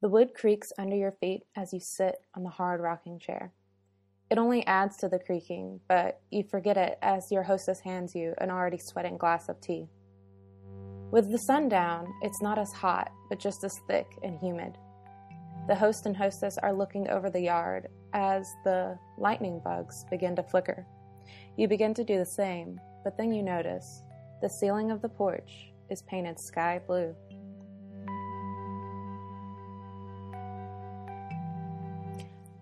The wood creaks under your feet as you sit on the hard rocking chair. It only adds to the creaking, but you forget it as your hostess hands you an already sweating glass of tea. With the sun down, it's not as hot, but just as thick and humid. The host and hostess are looking over the yard as the lightning bugs begin to flicker. You begin to do the same, but then you notice the ceiling of the porch is painted sky blue.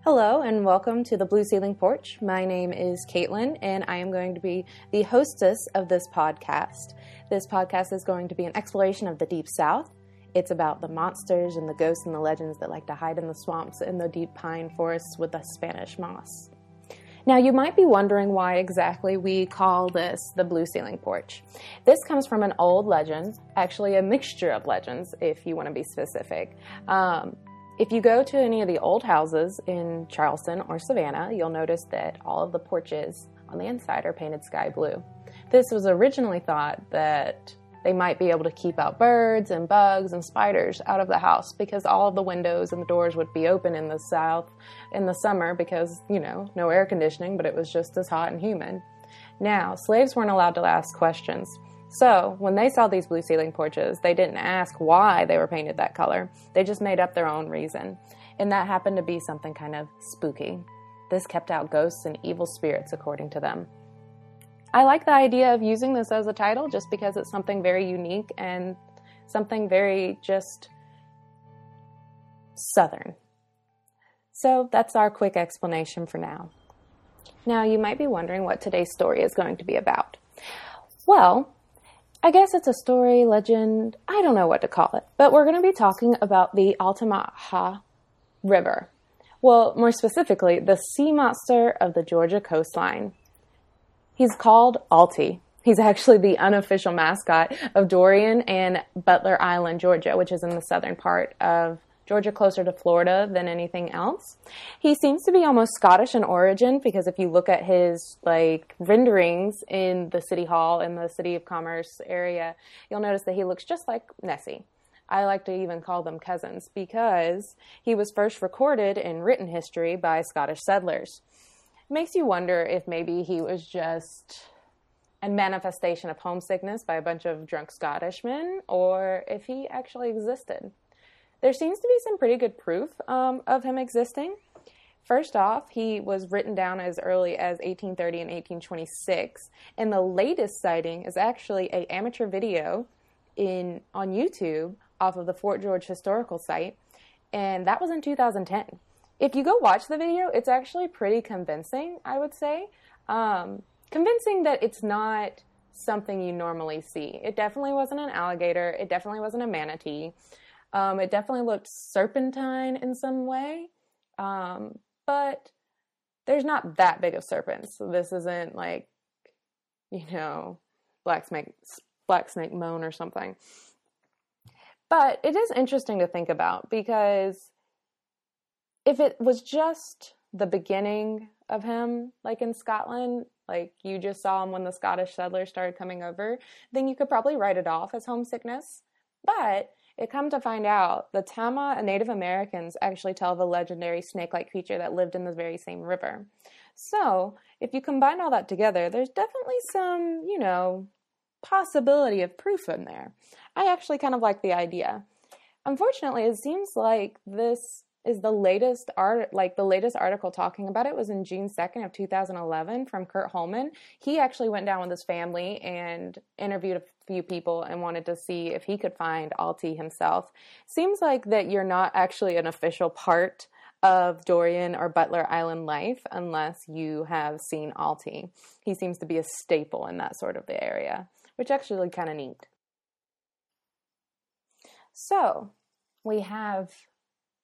Hello and welcome to the Blue Ceiling Porch. My name is Caitlin and I am going to be the hostess of this podcast. This podcast is going to be an exploration of the Deep South. It's about the monsters and the ghosts and the legends that like to hide in the swamps and the deep pine forests with the Spanish moss. Now, you might be wondering why exactly we call this the Blue Ceiling Porch. This comes from an old legend, actually, a mixture of legends, if you want to be specific. Um, if you go to any of the old houses in Charleston or Savannah, you'll notice that all of the porches on the inside are painted sky blue. This was originally thought that they might be able to keep out birds and bugs and spiders out of the house because all of the windows and the doors would be open in the south in the summer because, you know, no air conditioning, but it was just as hot and humid. Now, slaves weren't allowed to ask questions. So, when they saw these blue ceiling porches, they didn't ask why they were painted that color. They just made up their own reason. And that happened to be something kind of spooky. This kept out ghosts and evil spirits, according to them. I like the idea of using this as a title just because it's something very unique and something very just southern. So, that's our quick explanation for now. Now, you might be wondering what today's story is going to be about. Well, I guess it's a story, legend, I don't know what to call it, but we're going to be talking about the Altamaha River. Well, more specifically, the sea monster of the Georgia coastline. He's called Altie. He's actually the unofficial mascot of Darien and Butler Island, Georgia, which is in the southern part of Georgia closer to Florida than anything else. He seems to be almost Scottish in origin because if you look at his like renderings in the city hall in the city of commerce area, you'll notice that he looks just like Nessie. I like to even call them cousins because he was first recorded in written history by Scottish settlers. It makes you wonder if maybe he was just a manifestation of homesickness by a bunch of drunk Scottishmen or if he actually existed there seems to be some pretty good proof um, of him existing. First off, he was written down as early as 1830 and 1826, and the latest sighting is actually a amateur video in on YouTube off of the Fort George historical site, and that was in 2010. If you go watch the video, it's actually pretty convincing, I would say. Um, convincing that it's not something you normally see. It definitely wasn't an alligator. It definitely wasn't a manatee. Um, it definitely looked serpentine in some way, um, but there's not that big of serpents. So this isn't like, you know, black snake, black snake moan or something. But it is interesting to think about because if it was just the beginning of him, like in Scotland, like you just saw him when the Scottish settlers started coming over, then you could probably write it off as homesickness. But it come to find out, the Tama Native Americans actually tell of a legendary snake-like creature that lived in the very same river. So, if you combine all that together, there's definitely some, you know, possibility of proof in there. I actually kind of like the idea. Unfortunately, it seems like this is the latest art like the latest article talking about it was in June 2nd of 2011 from Kurt Holman. He actually went down with his family and interviewed few people and wanted to see if he could find Altie himself. Seems like that you're not actually an official part of Darien or Butler Island life unless you have seen Altie. He seems to be a staple in that sort of the area, which actually kind of neat. So, we have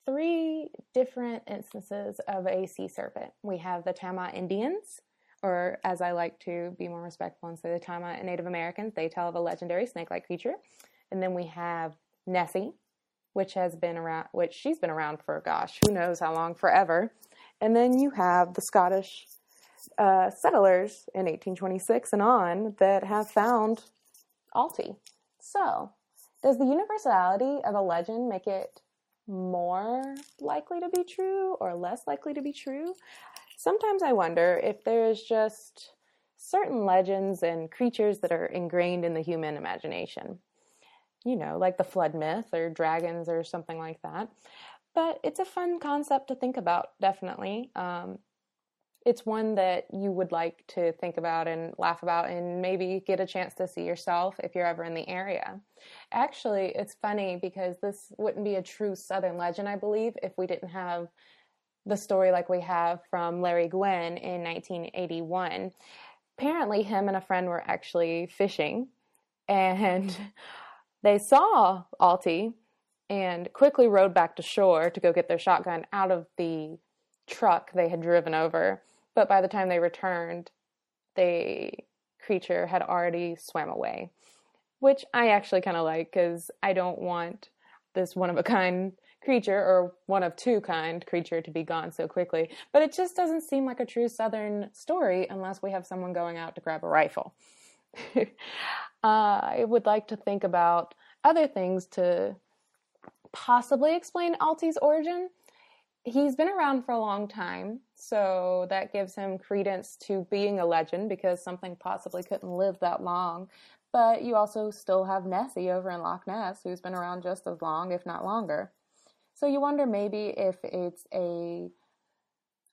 three different instances of a sea serpent. We have the Tama Indians, or as I like to be more respectful and say the Tama and Native Americans, they tell of a legendary snake-like creature. And then we have Nessie, which has been around, which she's been around for gosh, who knows how long, forever. And then you have the Scottish uh, settlers in 1826 and on that have found Altie. So, does the universality of a legend make it more likely to be true or less likely to be true. Sometimes I wonder if there's just certain legends and creatures that are ingrained in the human imagination. You know, like the flood myth or dragons or something like that. But it's a fun concept to think about, definitely. Um, it's one that you would like to think about and laugh about and maybe get a chance to see yourself if you're ever in the area. Actually, it's funny because this wouldn't be a true Southern legend, I believe, if we didn't have the story like we have from Larry Gwynn in 1981. Apparently, him and a friend were actually fishing and they saw Altie and quickly rowed back to shore to go get their shotgun out of the truck they had driven over but by the time they returned, the creature had already swam away, which I actually kind of like because I don't want this one of a kind creature or one of two kind creature to be gone so quickly. But it just doesn't seem like a true Southern story unless we have someone going out to grab a rifle. uh, I would like to think about other things to possibly explain Altie's origin he's been around for a long time, so that gives him credence to being a legend because something possibly couldn't live that long. But you also still have Nessie over in Loch Ness, who's been around just as long, if not longer. So you wonder maybe if it's a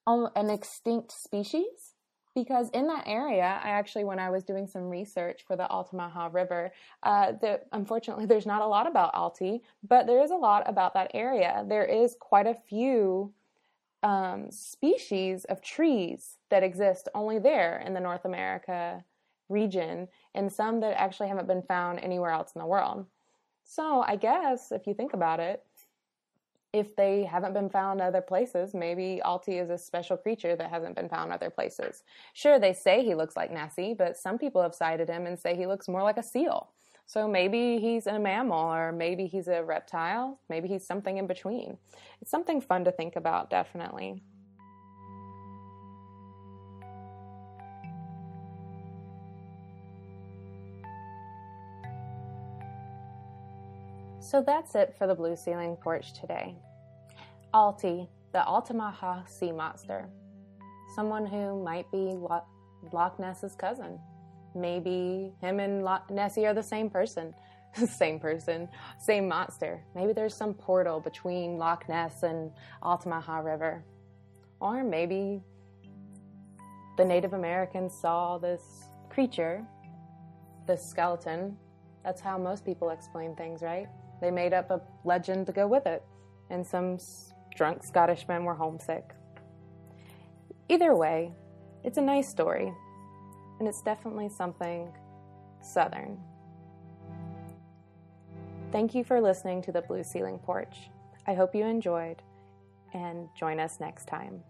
an extinct species because in that area, I actually, when I was doing some research for the Altamaha River, uh, the, unfortunately, there's not a lot about Altie, but there is a lot about that area. There is quite a few um, species of trees that exist only there in the North America region, and some that actually haven't been found anywhere else in the world. So I guess if you think about it, if they haven't been found other places, maybe Altie is a special creature that hasn't been found other places. Sure, they say he looks like Nessie, but some people have cited him and say he looks more like a seal. So maybe he's a mammal, or maybe he's a reptile, maybe he's something in between. It's something fun to think about, definitely. So that's it for the Blue Ceiling Porch today. Altie, the Altamaha sea monster. Someone who might be Loch Ness's cousin. Maybe him and Loch Nessie are the same person. same person, same monster. Maybe there's some portal between Loch Ness and Altamaha River. Or maybe the Native Americans saw this creature, this skeleton. That's how most people explain things, right? They made up a legend to go with it, and some drunk Scottish men were homesick. Either way, it's a nice story, and it's definitely something Southern. Thank you for listening to the Blue Ceiling Porch. I hope you enjoyed, and join us next time.